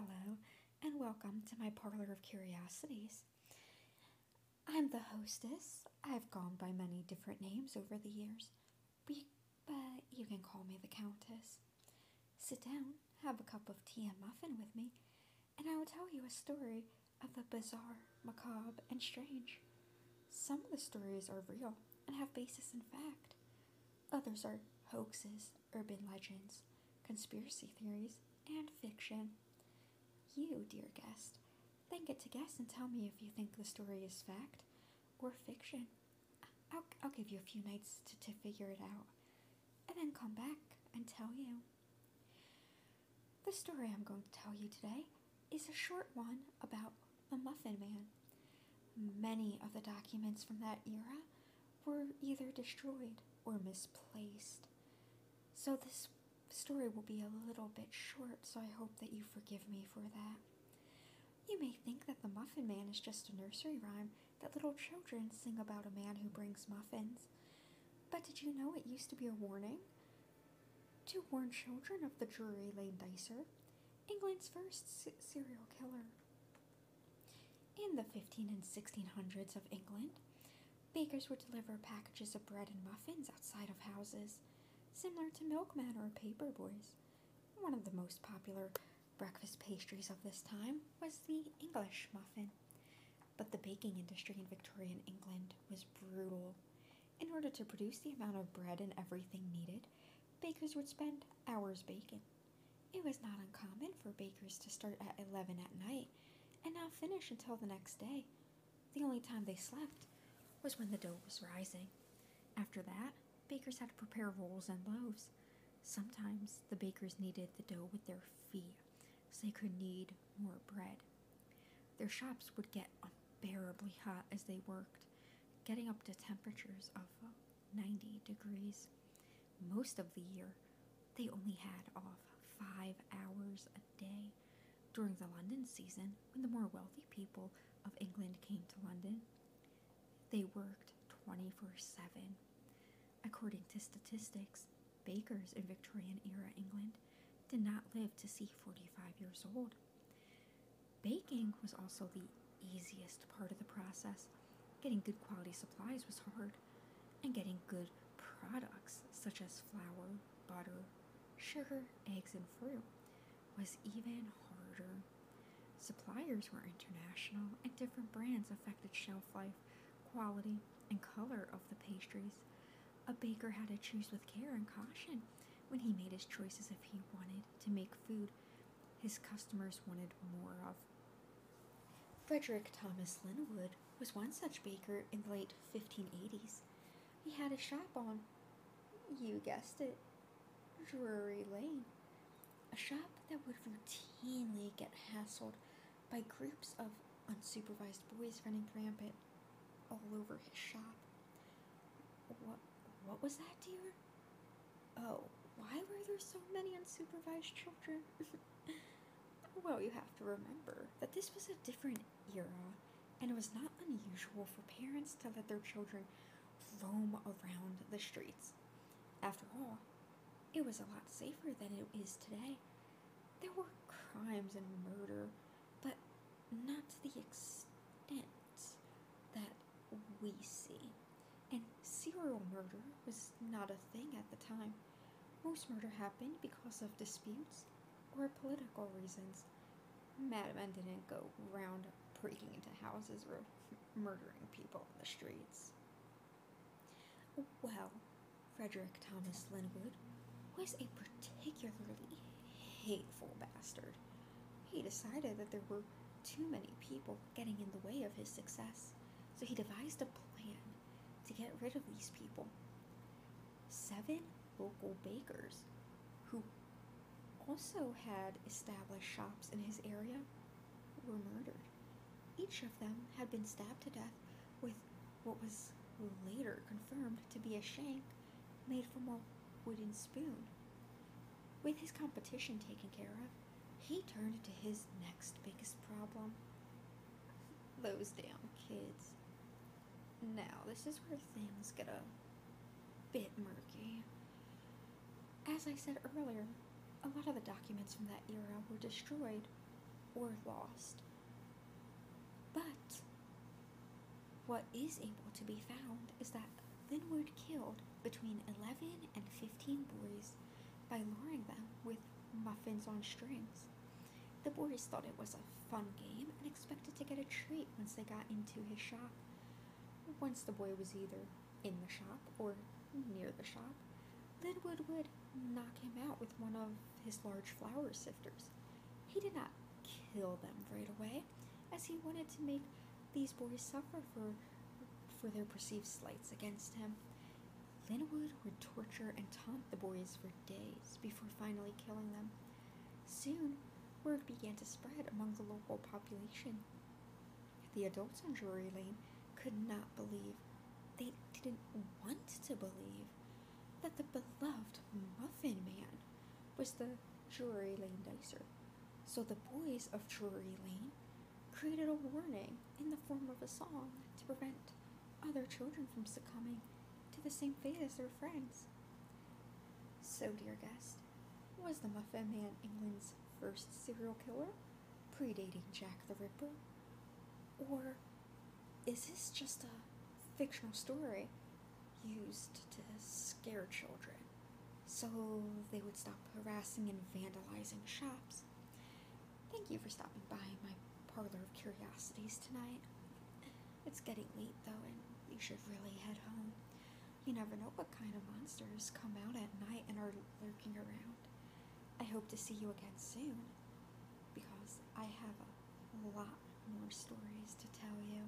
Hello, and welcome to my parlor of curiosities. I'm the hostess. I've gone by many different names over the years, but you can call me the Countess. Sit down, have a cup of tea and muffin with me, and I will tell you a story of the bizarre, macabre, and strange. Some of the stories are real and have basis in fact. Others are hoaxes, urban legends, conspiracy theories, and fiction. You, dear guest, then get to guess and tell me if you think the story is fact or fiction. I'll, I'll give you a few nights to, to figure it out, and then come back and tell you. The story I'm going to tell you today is a short one about the Muffin Man. Many of the documents from that era were either destroyed or misplaced. So this story will be a little bit short, so I hope that you forgive me for that. You may think that the Muffin Man is just a nursery rhyme that little children sing about a man who brings muffins. But did you know it used to be a warning? To warn children of the Drury Lane Dicer, England's first serial killer. In the 15 and 1600s of England, bakers would deliver packages of bread and muffins outside of houses similar to milkmen or paper boys. One of the most popular breakfast pastries of this time was the English muffin. But the baking industry in Victorian England was brutal. In order to produce the amount of bread and everything needed, bakers would spend hours baking. It was not uncommon for bakers to start at 11 at night and not finish until the next day. The only time they slept was when the dough was rising. After that, bakers had to prepare rolls and loaves. Sometimes the bakers kneaded the dough with their feet so they could knead more bread. Their shops would get unbearably hot as they worked, getting up to temperatures of uh, 90 degrees. Most of the year, they only had off five hours a day. During the London season, when the more wealthy people of England came to London, they worked 24 7. According to statistics, bakers in Victorian era England did not live to see 45 years old. Baking was also the easiest part of the process. Getting good quality supplies was hard, and getting good products such as flour, butter, sugar, eggs, and fruit was even harder. Suppliers were international, and different brands affected shelf life, quality, and color of the pastries. A baker had to choose with care and caution when he made his choices if he wanted to make food his customers wanted more of. Frederick Thomas Linwood was one such baker in the late 1580s. He had a shop on, you guessed it, Drury Lane. A shop that would routinely get hassled by groups of unsupervised boys running rampant all over his shop. What what was that, dear? Oh, why were there so many unsupervised children? well, you have to remember that this was a different era, and it was not unusual for parents to let their children roam around the streets. After all, it was a lot safer than it is today. There were crimes and murder, but not to the extent that we see. Serial murder was not a thing at the time. Most murder happened because of disputes or political reasons. Madmen didn't go around breaking into houses or murdering people in the streets. Well, Frederick Thomas Linwood was a particularly hateful bastard. He decided that there were too many people getting in the way of his success, so he devised a plan rid of these people. Seven local bakers who also had established shops in his area were murdered. Each of them had been stabbed to death with what was later confirmed to be a shank made from a wooden spoon. With his competition taken care of, he turned to his next biggest problem those damn kids. Now, this is where things get a bit murky. As I said earlier, a lot of the documents from that era were destroyed or lost. But what is able to be found is that Linwood killed between 11 and 15 boys by luring them with muffins on strings. The boys thought it was a fun game and expected to get a treat once they got into his shop. Once the boy was either in the shop or near the shop, Linwood would knock him out with one of his large flour sifters. He did not kill them right away, as he wanted to make these boys suffer for, for their perceived slights against him. Linwood would torture and taunt the boys for days before finally killing them. Soon, word began to spread among the local population. The adults on Drury Lane could not believe, they didn't want to believe, that the beloved Muffin Man was the Drury Lane Dicer. So the boys of Drury Lane created a warning in the form of a song to prevent other children from succumbing to the same fate as their friends. So, dear guest, was the Muffin Man England's first serial killer, predating Jack the Ripper? Or is this just a fictional story used to scare children so they would stop harassing and vandalizing shops? Thank you for stopping by my parlor of curiosities tonight. It's getting late though, and we should really head home. You never know what kind of monsters come out at night and are lurking around. I hope to see you again soon because I have a lot more stories to tell you.